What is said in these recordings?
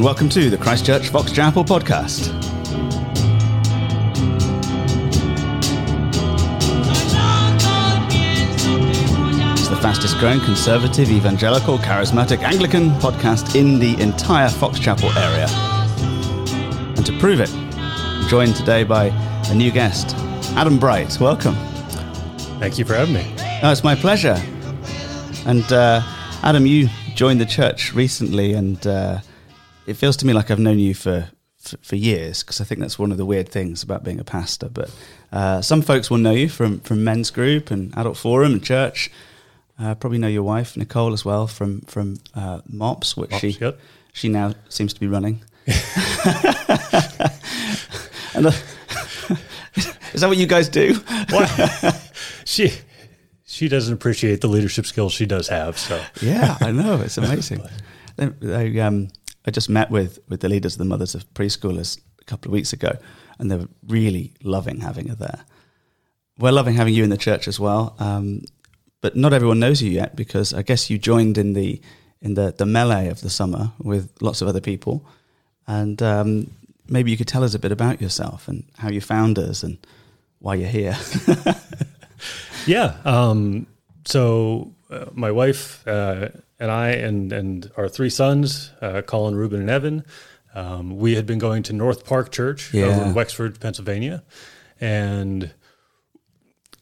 and welcome to the Christchurch Fox Chapel podcast. It's the fastest growing conservative, evangelical, charismatic Anglican podcast in the entire Fox Chapel area. And to prove it, I'm joined today by a new guest, Adam Bright. Welcome. Thank you for having me. Oh, it's my pleasure. And uh, Adam, you joined the church recently, and uh, it feels to me like I've known you for for, for years because I think that's one of the weird things about being a pastor. But uh, some folks will know you from from men's group and adult forum and church. Uh, probably know your wife Nicole as well from from uh, MOPS, which Mops, she yep. she now seems to be running. and, is that what you guys do? What? she she doesn't appreciate the leadership skills she does have. So Yeah, I know. It's amazing. I, I, um, I just met with, with the leaders of the mothers of preschoolers a couple of weeks ago, and they were really loving having her there. We're loving having you in the church as well, um, but not everyone knows you yet because I guess you joined in the in the, the melee of the summer with lots of other people, and um, maybe you could tell us a bit about yourself and how you found us and why you're here. yeah. Um, so uh, my wife uh, and I and and our three sons, uh, Colin, Ruben, and Evan, um, we had been going to North Park Church over in Wexford, Pennsylvania, and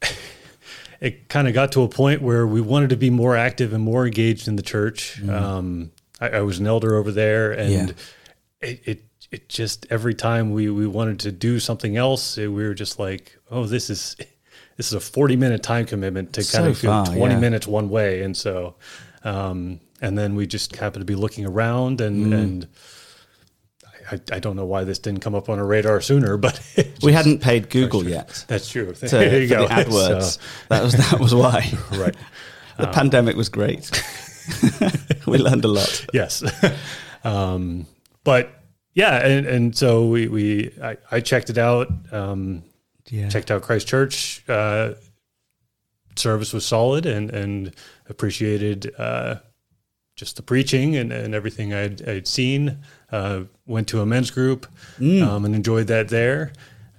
it kind of got to a point where we wanted to be more active and more engaged in the church. Um, I, I was an elder over there, and Yeah. it, it it just every time we we wanted to do something else, it, we were just like, oh, this is this is a forty minute time commitment to So kind of far, go twenty yeah. minutes one way, and so um, and then we just happened to be looking around and Mm. and. I, I don't know why this didn't come up on our radar sooner, but it we hadn't paid Google yet. that's true. to, there you go. the AdWords. So, that was that was why. right. The pandemic was great. we learned a lot. yes. um, but yeah, and, and so we, we I, I checked it out, um, Yeah. checked out Christchurch. Uh, service was solid and, and appreciated uh, just the preaching and, and everything I'd, I'd seen. Uh, went to a men's group um, and enjoyed that there.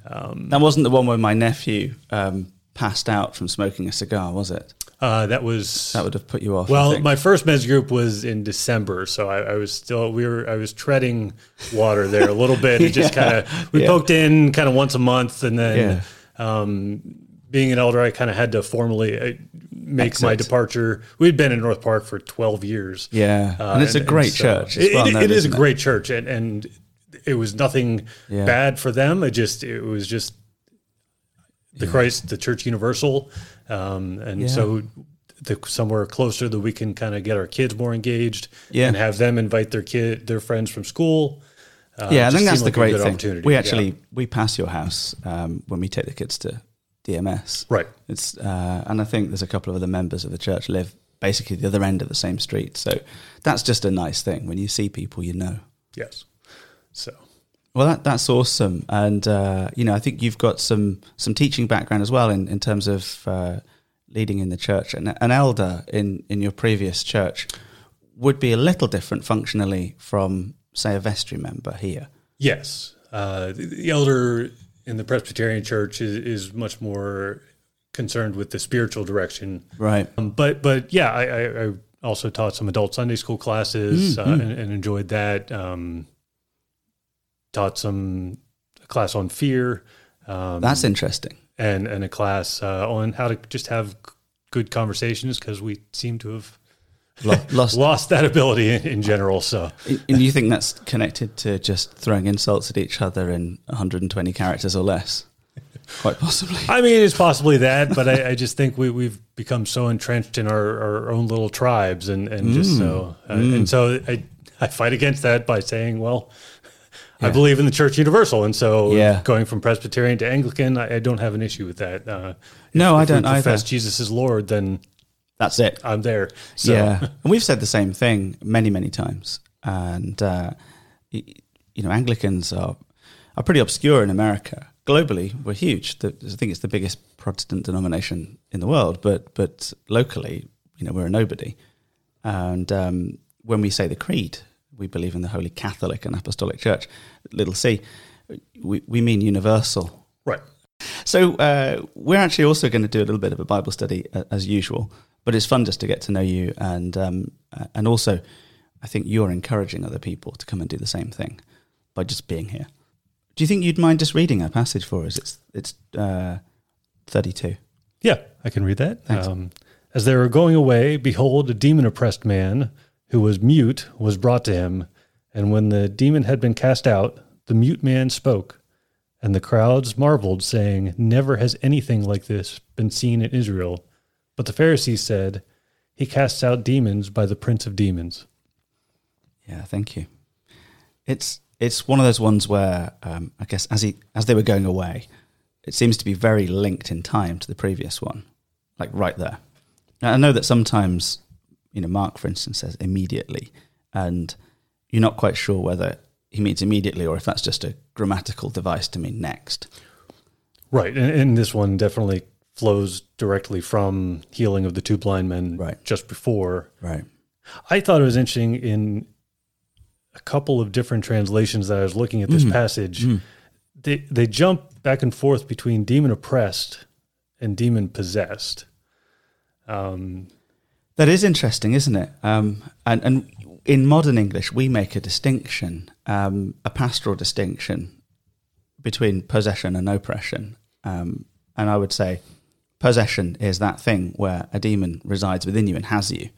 That wasn't the one where my nephew um, passed out from smoking a cigar, was it? Uh, that was That would have put you off. Well, my first men's group was in December, so I, I was still we were I was treading water there a little bit. It just kind of we Yeah. poked in kind of once a month, and then Yeah. um, being an elder, I kind of had to formally uh, make my departure. We'd been in North Park for twelve years, yeah, uh, and it's a great so- church. Well it- known, it is a great church, and and it was nothing Yeah. bad for them. It just it was just the Christ, the Church Universal, um, and Yeah. so the, somewhere closer that we can kind of get our kids more engaged Yeah. and have them invite their kid, their friends from school. Uh, yeah, I think that's the like great thing. opportunity. We Yeah. actually we pass your house um, when we take the kids to DMS. right. It's uh, and I think there's a couple of other members of the church live basically the other end of the same street. So that's just a nice thing when you see people you know. Yes. So Well, that, that's awesome, and uh, you know, I think you've got some some teaching background as well in, in terms of uh, leading in the church. And an elder in in your previous church would be a little different functionally from, say, a vestry member here. yes, uh, the, the elder in the Presbyterian Church is, is much more concerned with the spiritual direction Right. Um, but but yeah, I, I, I also taught some adult Sunday school classes Mm, uh, and, and enjoyed that. Um, taught some a class on fear. Um, That's interesting. and and a class uh, on how to just have good conversations because we seem to have Lost. lost that ability in, in general. So and you think that's connected to just throwing insults at each other in 120 characters or less? Quite possibly. I mean, it's possibly that, but I, I just think we, we've become so entrenched in our, our own little tribes, and, and just so uh, and so I I fight against that by saying, well, I believe in the Church Universal, and so Yeah. going from Presbyterian to Anglican, I, I don't have an issue with that. Uh, No, I if we don't either. Jesus is Lord, then That's it. I'm there. So, Yeah, and we've said the same thing many, many times. And uh, you know, Anglicans are are pretty obscure in America. Globally, we're huge. The, I think it's the biggest Protestant denomination in the world. But but locally, you know, we're a nobody. And um, when we say the creed, we believe in the Holy Catholic and Apostolic Church, little c, we, we mean universal. Right. So uh, we're actually also going to do a little bit of a Bible study uh, as usual, but it's fun just to get to know you, and um, and also, I think you're encouraging other people to come and do the same thing by just being here. Do you think you'd mind just reading a passage for us? It's it's uh, thirty-two. Yeah, I can read that. Um, As they were going away, behold, a demon oppressed man who was mute was brought to him. And when the demon had been cast out, the mute man spoke. And the crowds marveled, saying, Never has anything like this been seen in Israel. But the Pharisees said, He casts out demons by the prince of demons. Yeah, thank you. It's it's one of those ones where um, I guess as he as they were going away, it seems to be very linked in time to the previous one, like right there. Now, I know that sometimes, you know, Mark, for instance, says immediately, and you're not quite sure whether he means immediately or if that's just a grammatical device to mean next. Right. And, and this one definitely flows directly from healing of the two blind men Right. just before. Right. I thought it was interesting in a couple of different translations that I was looking at this passage. They they jump back and forth between demon oppressed and demon possessed. Um, That is interesting, isn't it? Um, and, and in modern English, we make a distinction, um, a pastoral distinction between possession and oppression. Um, and I would say possession is that thing where a demon resides within you and has you.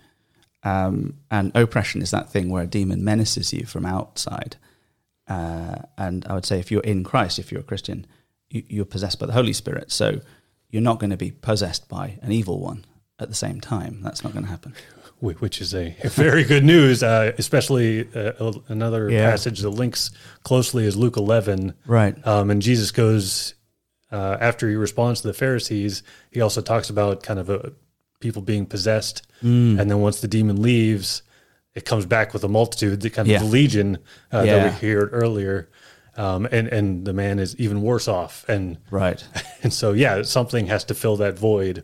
Um, and oppression is that thing where a demon menaces you from outside. Uh, and I would say if you're in Christ, if you're a Christian, you, you're possessed by the Holy Spirit. So you're not going to be possessed by an evil one at the same time. That's not going to happen. which is a very good news, uh, especially uh, another Yeah. passage that links closely is Luke 11. Right. Um, and Jesus goes, uh, after he responds to the Pharisees, he also talks about kind of a, people being possessed. Mm. And then once the demon leaves, it comes back with a multitude, the kind of the legion uh, Yeah. that we heard earlier. Um, and, and the man is even worse off. And, Right. and so, yeah, something has to fill that void.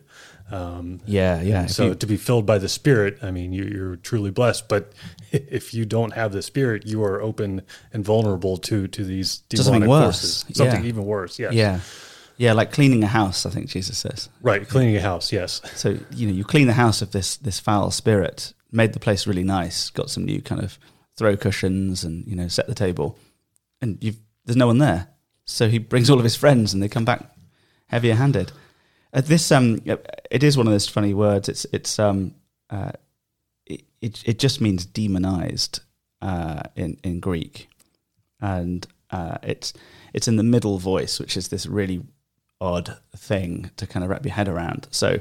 Um, Yeah. Yeah. So you- to be filled by the Spirit, I mean, you, you're truly blessed. But if you don't have the Spirit, you are open and vulnerable to to these something demonic worse. forces. Something Yeah. even worse. Yes. yeah. Yeah. Like cleaning a house, I think Jesus says. Right. Cleaning a house. Yes. So, you know, you clean the house of this, this foul spirit, made the place really nice, got some new kind of throw cushions and, you know, set the table. And you've, there's no one there. So he brings all of his friends and they come back heavier handed. Uh, this, um, it is one of those funny words. It's, it's, um, uh, it, it, it just means demonized, uh, in, in Greek. And, uh, it's, it's in the middle voice, which is this really odd thing to kind of wrap your head around. So,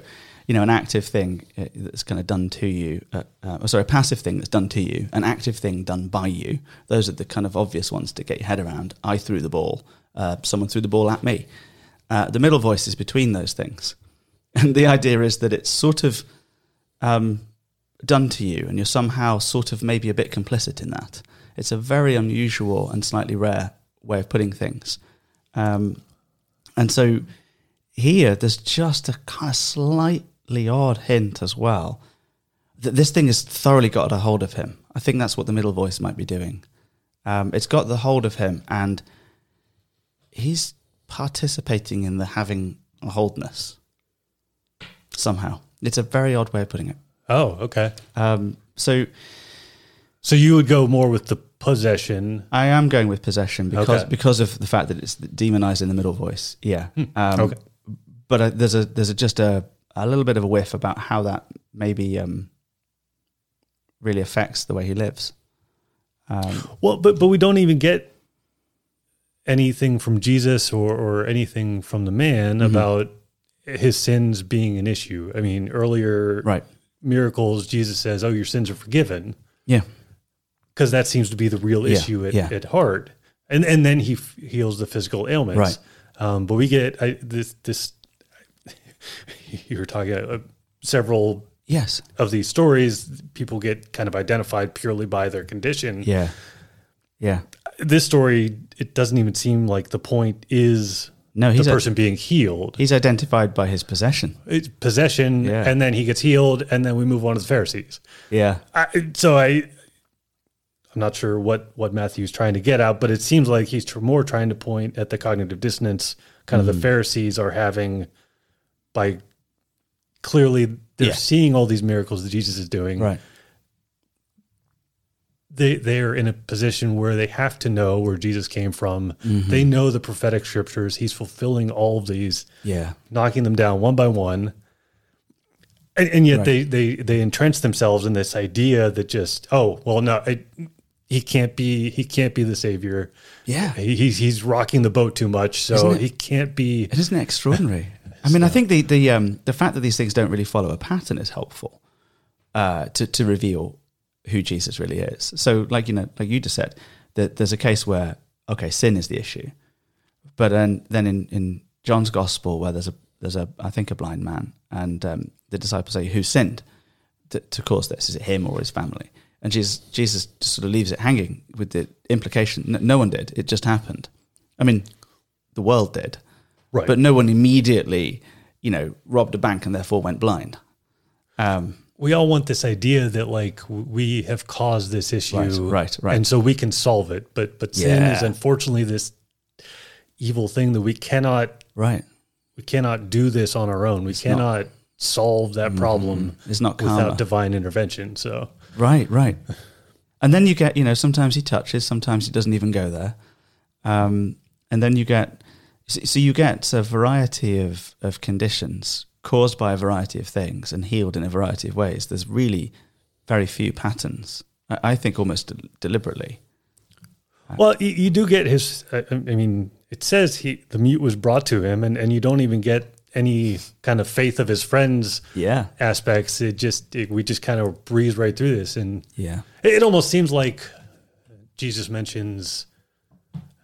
you know, an active thing uh, that's kind of done to you, uh, uh, sorry, a passive thing that's done to you, an active thing done by you. Those are the kind of obvious ones to get your head around. I threw the ball, uh, someone threw the ball at me. Uh, the middle voice is between those things. And the idea is that it's sort of um, done to you, and you're somehow sort of maybe a bit complicit in that. It's a very unusual and slightly rare way of putting things. Um, and so here, there's just a kind of slightly odd hint as well that this thing has thoroughly got a hold of him. I think that's what the middle voice might be doing. Um, it's got the hold of him, and he's participating in the having a holdness somehow. It's a very odd way of putting it. Oh, okay. Um, so So you would go more with the possession. I am going with possession because Okay. because of the fact that it's demonized in the middle voice. Yeah. Um, okay. But uh, there's a there's a, just a a little bit of a whiff about how that maybe um, really affects the way he lives. Um, Well, but but we don't even get anything from Jesus or or anything from the man Mm-hmm. about his sins being an issue. I mean, earlier right. miracles, Jesus says, "Oh, your sins are forgiven," Yeah. Because that seems to be the real Yeah, issue at, yeah. at heart. And and then he f- heals the physical ailments. Right. Um, but we get I, this this. You were talking uh, several Yes. of these stories. People get kind of identified purely by their condition. Yeah. Yeah. this story it doesn't even seem like the point is No, the he's a- person being healed He's identified by his possession. it's possession Yeah. and then he gets healed and then we move on to the pharisees Yeah. I, so i I'm not sure what what Matthew's trying to get at, but it seems like he's more trying to point at the cognitive dissonance kind of the Pharisees are having by clearly they're Yeah. seeing all these miracles that Jesus is doing. Right. They they're in a position where they have to know where Jesus came from. Mm-hmm. They know the prophetic scriptures. He's fulfilling all of these, Yeah. knocking them down one by one. And, and yet Right. they, they they entrench themselves in this idea that just oh well no it, he can't be he can't be the savior Yeah. he, he's he's rocking the boat too much so it? he can't be It isn't it extraordinary? I mean, I think the the um, the fact that these things don't really follow a pattern is helpful uh, to to reveal who Jesus really is. So, like you know, like you just said, that there's a case where okay, sin is the issue, but then then in in John's gospel where there's a there's a I think a blind man and um, the disciples say who sinned to, to cause this? Is it him or his family? And Jesus Jesus just sort of leaves it hanging with the implication no, no one did. It just happened. I mean, the world did. right But no one immediately, you know, robbed a bank and therefore went blind. Um, we all want this idea that like we have caused this issue Right, right, right. and so we can solve it but but sin Yeah. is unfortunately this evil thing that we cannot right. we cannot do this on our own we cannot solve that problem It's not karma. without divine intervention so Right, right. And then you get, you know, sometimes he touches, sometimes he doesn't even go there. Um, and then you get, so you get a variety of, of conditions caused by a variety of things and healed in a variety of ways. There's really very few patterns. I, I think almost de- deliberately. well you, you do get his I, I mean it says he the mute was brought to him and and you don't even get any kind of faith of his friends Yeah, aspects it just it, we just kind of breeze right through this and yeah, It it almost seems like Jesus mentions,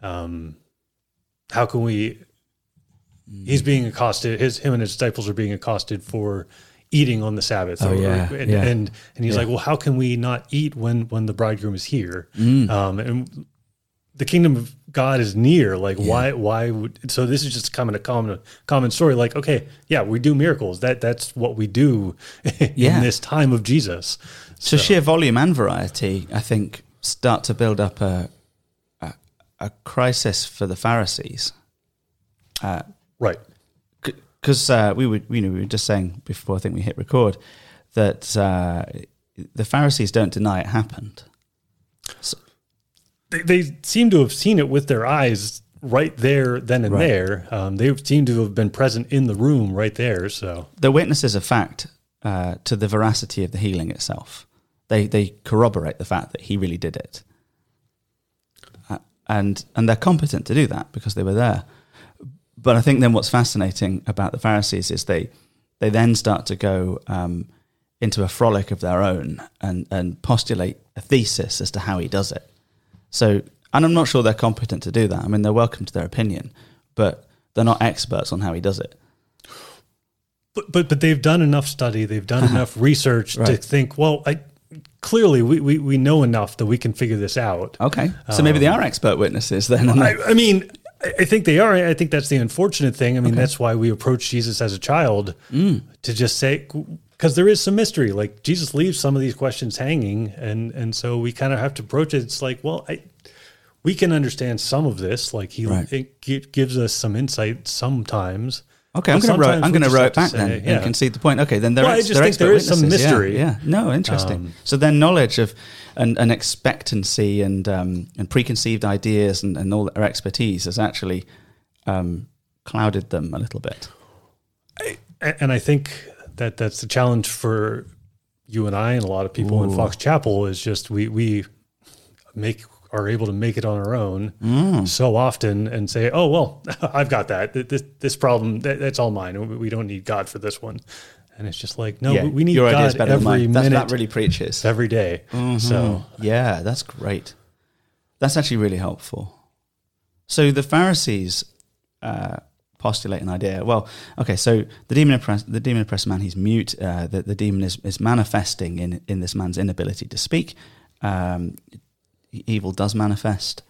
um, how can we? He's being accosted. His him and his disciples are being accosted for eating on the Sabbath. Oh, yeah, and, yeah. and and he's Yeah. like, well, how can we not eat when when the bridegroom is here? Mm. Um, and the kingdom of God is near. Like, why why would? So this is just kind of a common common story. Like, okay, yeah, we do miracles. That that's what we do in Yeah. this time of Jesus. So, sheer volume and variety, I think, start to build up a a, a crisis for the Pharisees. Right. Because uh, we were, you know, we were just saying before I think we hit record that uh, the Pharisees don't deny it happened. They, they seem to have seen it with their eyes right there, then and Right. there. Um, they seem to have been present in the room right there. So They're witnesses of fact uh, to the veracity of the healing itself. They they corroborate the fact that he really did it, uh, and and they're competent to do that because they were there. But I think then what's fascinating about the Pharisees is they they then start to go um, into a frolic of their own and and postulate a thesis as to how he does it. So, and I'm not sure they're competent to do that. I mean, they're welcome to their opinion, but they're not experts on how he does it. but but but they've done enough study, they've done enough research to think, well, I clearly we, we, we know enough that we can figure this out. Okay, so maybe they um, are expert witnesses then. I, I mean, I I think they are. I think that's the unfortunate thing. I mean, that's why we approach Jesus as a child mm. to just say, because there is some mystery. Like Jesus leaves some of these questions hanging, and and so we kind of have to approach it. It's like, well, I we can understand some of this. Like he Right. it gi- gives us some insight sometimes. Okay, I'm going to sometimes I'm going to just row have it back then yeah. and concede the point. Okay, then they're, Well, I just think there expert some witnesses. Yeah, mystery. Yeah, no, interesting. Um, so their knowledge of and, and expectancy and um, and preconceived ideas and, and all their expertise has actually um, clouded them a little bit. A- and I think that that's the challenge for you and I and a lot of people in Fox Chapel is just we we make are able to make it on our own Mm. so often and say, oh well, I've got that. This this problem that, that's all mine. We- don't need God for this one. And it's just like no, yeah, we- need your idea is God better than every minute, that really preaches. every day. So Yeah, that's great. That's actually really helpful. So the Pharisees uh, postulate an idea. Well, okay, so the demon oppressed, the demon oppressed man, he's mute. Uh, the, the demon is, is manifesting in, in this man's inability to speak. Um, evil does manifest,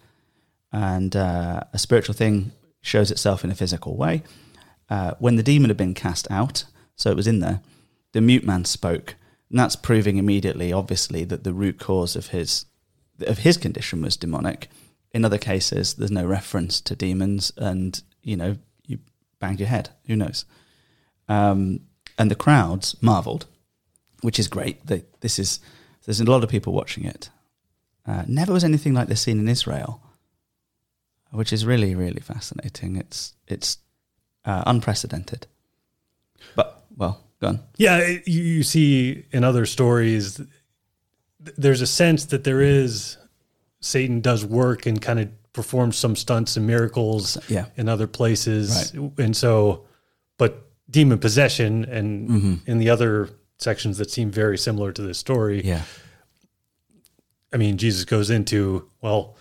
and uh, a spiritual thing shows itself in a physical way. Uh, when the demon had been cast out, so it was in there, the mute man spoke. And that's proving immediately, obviously, that the root cause of his of his condition was demonic. In other cases, there's no reference to demons, and you know banged your head. Who knows? Um, and the crowds marveled, which is great. They, this is there's a lot of people watching it. Uh, never was anything like this seen in Israel, which is really really fascinating. It's it's uh, unprecedented. But well, go on. Yeah, you, you see in other stories, th- there's a sense that there is Satan does work and kind of performs some stunts and miracles Yeah. in other places, and so, but demon possession and in the other sections that seem very similar to this story. Yeah. I mean, Jesus goes into, well,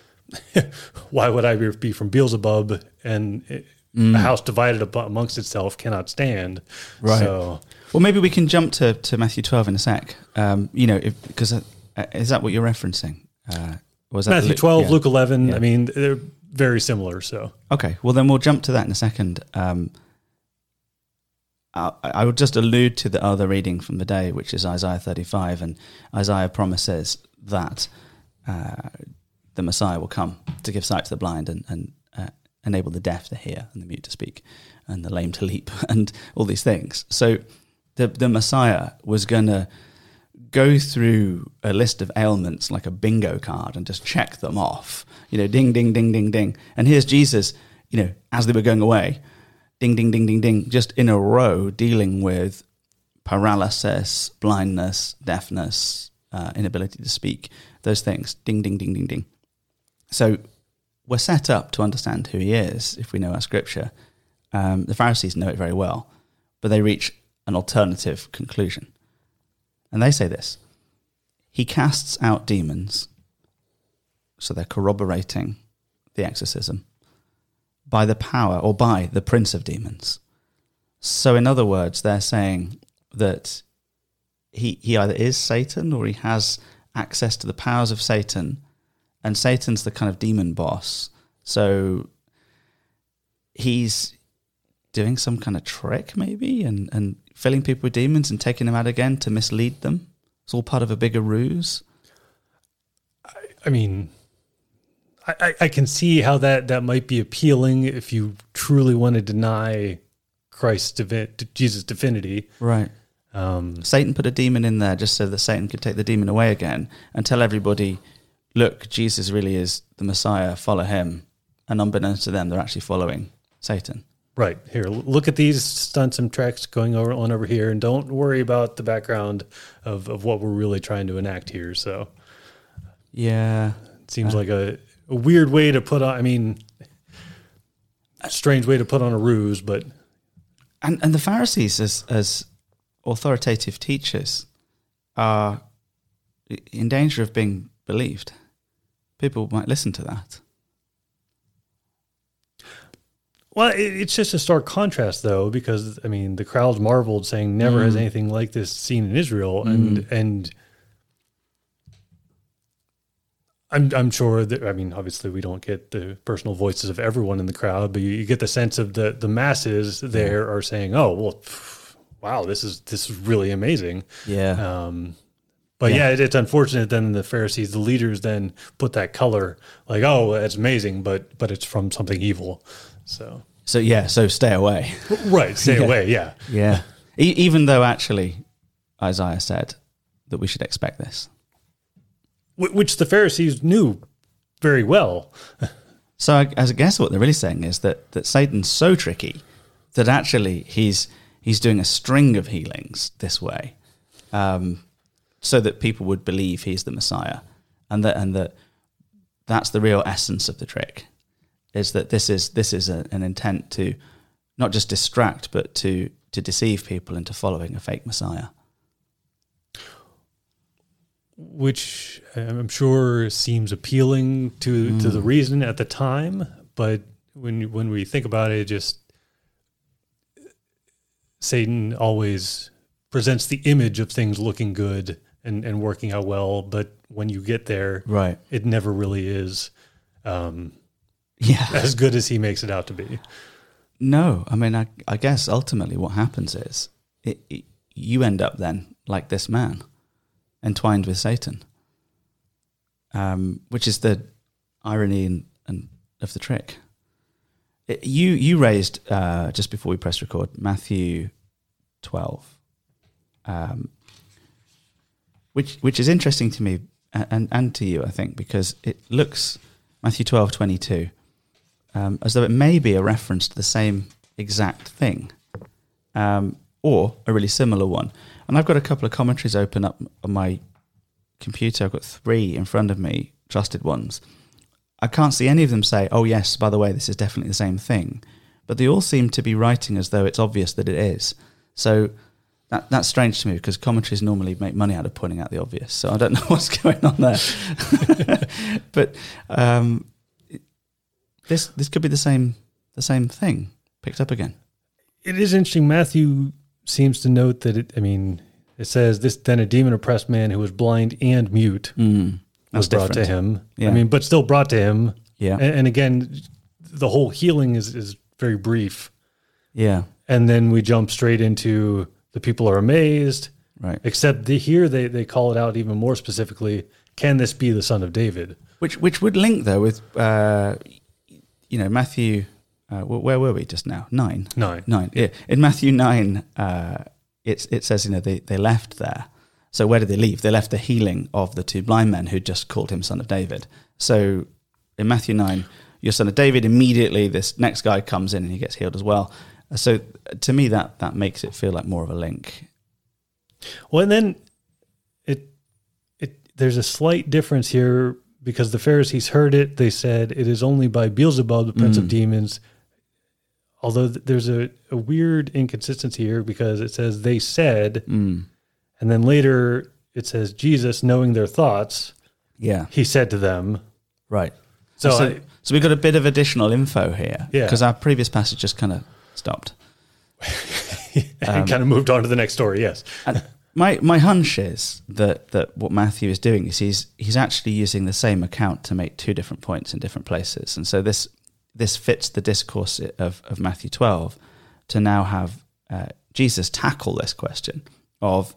why would I be from Beelzebub and it- a house divided amongst itself cannot stand? Right. So, Well, maybe we can jump to, to Matthew 12 in a sec. Um, you know, if, because uh, is that what you're referencing? Uh, was that Matthew Luke- 12, yeah. Luke 11, Yeah. I mean, they're very similar. So, Okay, well then we'll jump to that in a second. Um, I, I will just allude to the other reading from the day, which is Isaiah 35, and Isaiah promises that uh, the Messiah will come to give sight to the blind and, and uh, enable the deaf to hear and the mute to speak and the lame to leap and all these things. So the the Messiah was going to go through a list of ailments like a bingo card and just check them off. You know, ding, ding, ding, ding, ding. And here's Jesus, you know, as they were going away, ding, ding, ding, ding, ding, just in a row dealing with paralysis, blindness, deafness, uh, inability to speak, those things. Ding, ding, ding, ding, ding. So we're set up to understand who he is if we know our scripture. Um, the Pharisees know it very well, but they reach an alternative conclusion. And they say this He casts out demons, so they're corroborating the exorcism, by the power or by the prince of demons. So, in other words, they're saying that he, he either is Satan or he has access to the powers of Satan, and Satan's the kind of demon boss. So, he's doing some kind of trick, maybe, and, and filling people with demons and taking them out again to mislead them. It's all part of a bigger ruse. I mean, I, I, I can see how that, that might be appealing if you truly want to deny Christ's Jesus' divinity. Right. Um, Satan put a demon in there just so that Satan could take the demon away again and tell everybody, look, Jesus really is the Messiah, follow him. And unbeknownst to them, they're actually following Satan. Right here, look at these stunts and tracks going over, on over here, and don't worry about the background of, of what we're really trying to enact here. So Yeah. it seems like a, a weird way to put on. I mean, a strange way to put on a ruse, but And, and the Pharisees, as, as authoritative teachers, are in danger of being believed. People might listen to that. Well, it, it's just a stark contrast, though, because I mean, the crowds marveled, saying, "Never has anything like this seen in Israel," and and I'm I'm sure that I mean, obviously, we don't get the personal voices of everyone in the crowd, but you, you get the sense of the the masses there are saying, "Oh, well, pff, wow, this is this is really amazing." Yeah. Um, but Yeah. yeah, it, it's unfortunate. Then the Pharisees, the leaders, then put that color, like, "Oh, it's amazing," but but it's from something evil. So so, yeah, so stay away. right, stay Yeah. away. Yeah, Yeah. E- even though actually Isaiah said that we should expect this. Wh- which the Pharisees knew very well. So I, as I guess what they're really saying is that, that Satan's so tricky that actually he's he's doing a string of healings this way, um, so that people would believe he's the Messiah, and that and that that's the real essence of the trick, is that this is this is a, an intent to not just distract but to to deceive people into following a fake Messiah. which um, I'm sure seems appealing to to the mm. reason at the time, but when when we think about it, just Satan always presents the image of things looking good and and working out well, but when you get there, Right. it never really is um, Yeah. as good as he makes it out to be. No, I mean, I, I guess ultimately what happens is it, it, you end up then like this man, entwined with Satan. um, which is the irony and, and of the trick. It, you you raised uh, just before we press record Matthew twelve, um, which which is interesting to me and and to you, I think, because it looks Matthew twelve twenty two um, as though it may be a reference to the same exact thing, um, or a really similar one. And I've got a couple of commentaries open up on my computer. I've got three in front of me, trusted ones. I can't see any of them say, "Oh yes, by the way, this is definitely the same thing," but they all seem to be writing as though it's obvious that it is. So that, that's strange to me because commentaries normally make money out of pointing out the obvious. So I don't know what's going on there. but um, this this could be the same the same thing picked up again. It is interesting. Matthew seems to note that it. I mean, it says this. Then a demon oppressed man who was blind and mute Mm, was brought different. to him. Yeah. I mean, but still brought to him. Yeah, And, and again, the whole healing is is very brief. yeah, And then we jump straight into the people are amazed. right. Except the, here they they call it out even more specifically. Can this be the son of David? Which which would link though with uh, you know Matthew. Uh, where were we just now? Nine. Nine. Nine. Yeah. In Matthew nine, uh, it's it says you know they they left there. So where did they leave? They left the healing of the two blind men who just called him son of David. So in Matthew nine, you're son of David. Immediately, this next guy comes in and he gets healed as well. So to me, that that makes it feel like more of a link. Well, and then it it there's a slight difference here because the Pharisees heard it. They said it is only by Beelzebub, the prince of Mm. demons. Although th- there's a, a weird inconsistency here because it says they said, Mm. and then later it says Jesus, knowing their thoughts, Yeah. he said to them. Right. So, So, I- so we've got a bit of additional info here. Yeah. Because our previous passage just kind of stopped. and kind of moved on to the next story. Yes. And my my hunch is that that what Matthew is doing is he's he's actually using the same account to make two different points in different places, and so this this fits the discourse of of Matthew twelve to now have uh, Jesus tackle this question of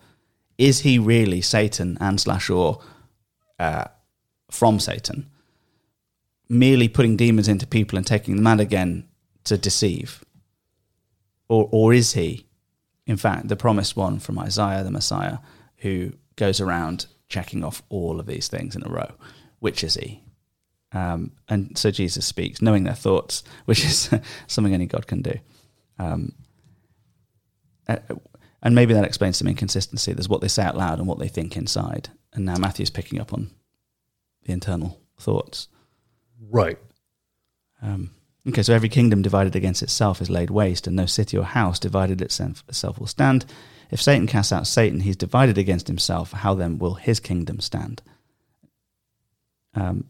is he really Satan and slash or uh, from Satan, merely putting demons into people and taking them out again to deceive, or or is he in fact, the promised one from Isaiah, the Messiah, who goes around checking off all of these things in a row. Which is he? Um, and so Jesus speaks, knowing their thoughts, which is something only God can do. Um, uh, and maybe that explains some inconsistency. There's what they say out loud and what they think inside. And now Matthew's picking up on the internal thoughts. Right. Um, okay, so every kingdom divided against itself is laid waste, and no city or house divided itself itself will stand. If Satan casts out Satan, he's divided against himself. How then will his kingdom stand? Um,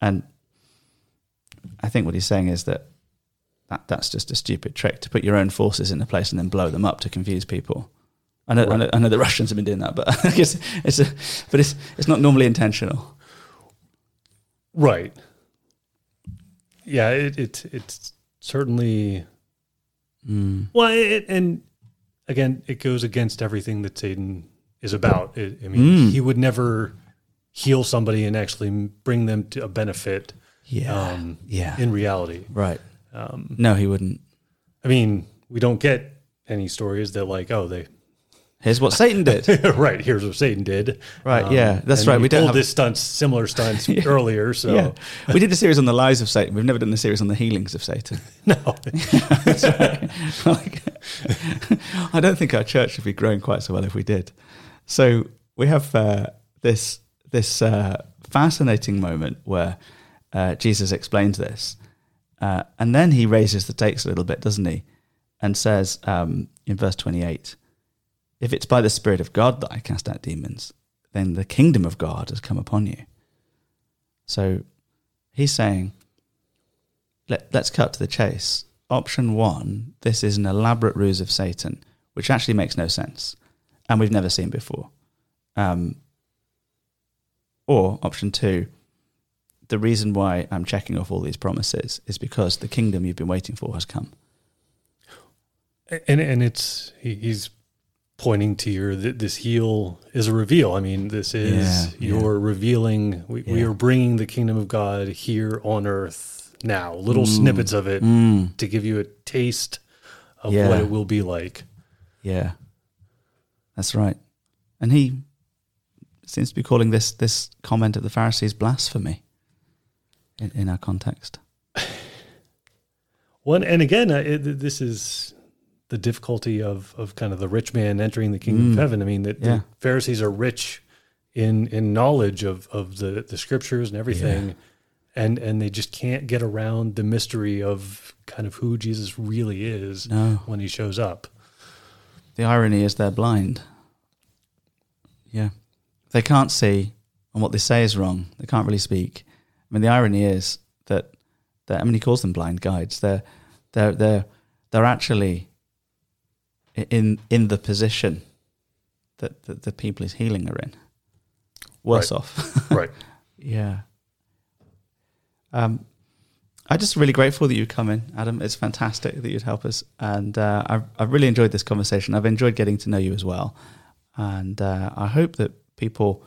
and I think what he's saying is that, that that's just a stupid trick to put your own forces in a place and then blow them up to confuse people. I know, I know, I know the Russians have been doing that, but I guess it's a, but it's it's not normally intentional. Right. Yeah. It, it it's certainly Mm. Well, it, and again, it goes against everything that Satan is about. It, I mean, Mm. he would never heal somebody and actually bring them to a benefit Yeah, um, yeah, in reality. right. Um, No, he wouldn't. I mean, we don't get any stories that like, oh, they Here's what Satan did. right here's what Satan did. Right, yeah, that's right. We don't have- this stunts, similar stunts earlier. So Yeah, we did a series on the lies of Satan. We've never done a series on the healings of Satan. no. Like, I don't think our church would be growing quite so well if we did. So we have uh, this this uh, fascinating moment where uh, Jesus explains this, uh, and then he raises the stakes a little bit, doesn't he? And says um, in verse twenty eight, "If it's by the Spirit of God that I cast out demons, then the kingdom of God has come upon you." So he's saying, Let, let's cut to the chase. Option one, this is an elaborate ruse of Satan, which actually makes no sense and we've never seen before. Um, or option two, the reason why I'm checking off all these promises is because the kingdom you've been waiting for has come. and and it's he, he's pointing to your th- this heel is a reveal. I mean, this is Yeah, you're revealing. We, we are bringing the kingdom of God here on earth now. Little snippets of it Mm, to give you a taste of Yeah. what it will be like. yeah, that's right. And he seems to be calling this this comment of the Pharisees blasphemy in, in our context. One and again, uh, it, this is the difficulty of of kind of the rich man entering the kingdom of Mm. heaven. I mean, that Yeah. the Pharisees are rich in in knowledge of of the the scriptures and everything, and and they just can't get around the mystery of kind of who Jesus really is No, when he shows up. the irony is they're blind. Yeah, they can't see, and what they say is wrong. They can't really speak. I mean, the irony is that that I mean, he calls them blind guides. They're they're they're they're actually in in the position that, that the people he's healing are in. Worse Right. off. Right. Yeah. Um, I'm just really grateful that you'd come in, Adam. It's fantastic that you'd help us, and uh, I've I've really enjoyed this conversation. I've enjoyed getting to know you as well, and uh, I hope that people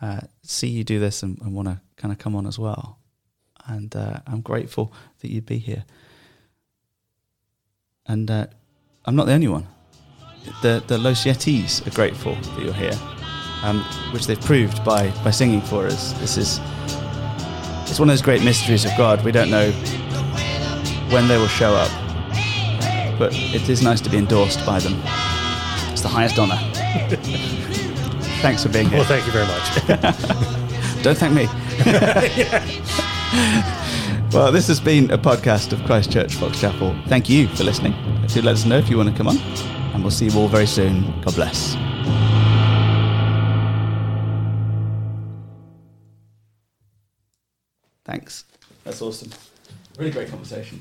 uh, see you do this and, and want to kind of come on as well. And uh, I'm grateful that you'd be here. And uh, I'm not the only one. The the Los Yetis are grateful that you're here um, which they've proved by by singing for us. This is it's one of those great mysteries of God. We don't know when they will show up, but it is nice to be endorsed by them. It's the highest honour. Thanks for being here. Well, thank you very much. Don't thank me. well, this has been a podcast of Christ Church Fox Chapel. Thank you for listening. Do let us know if you want to come on, and we'll see you all very soon. God bless. Thanks. That's awesome. Really great conversation.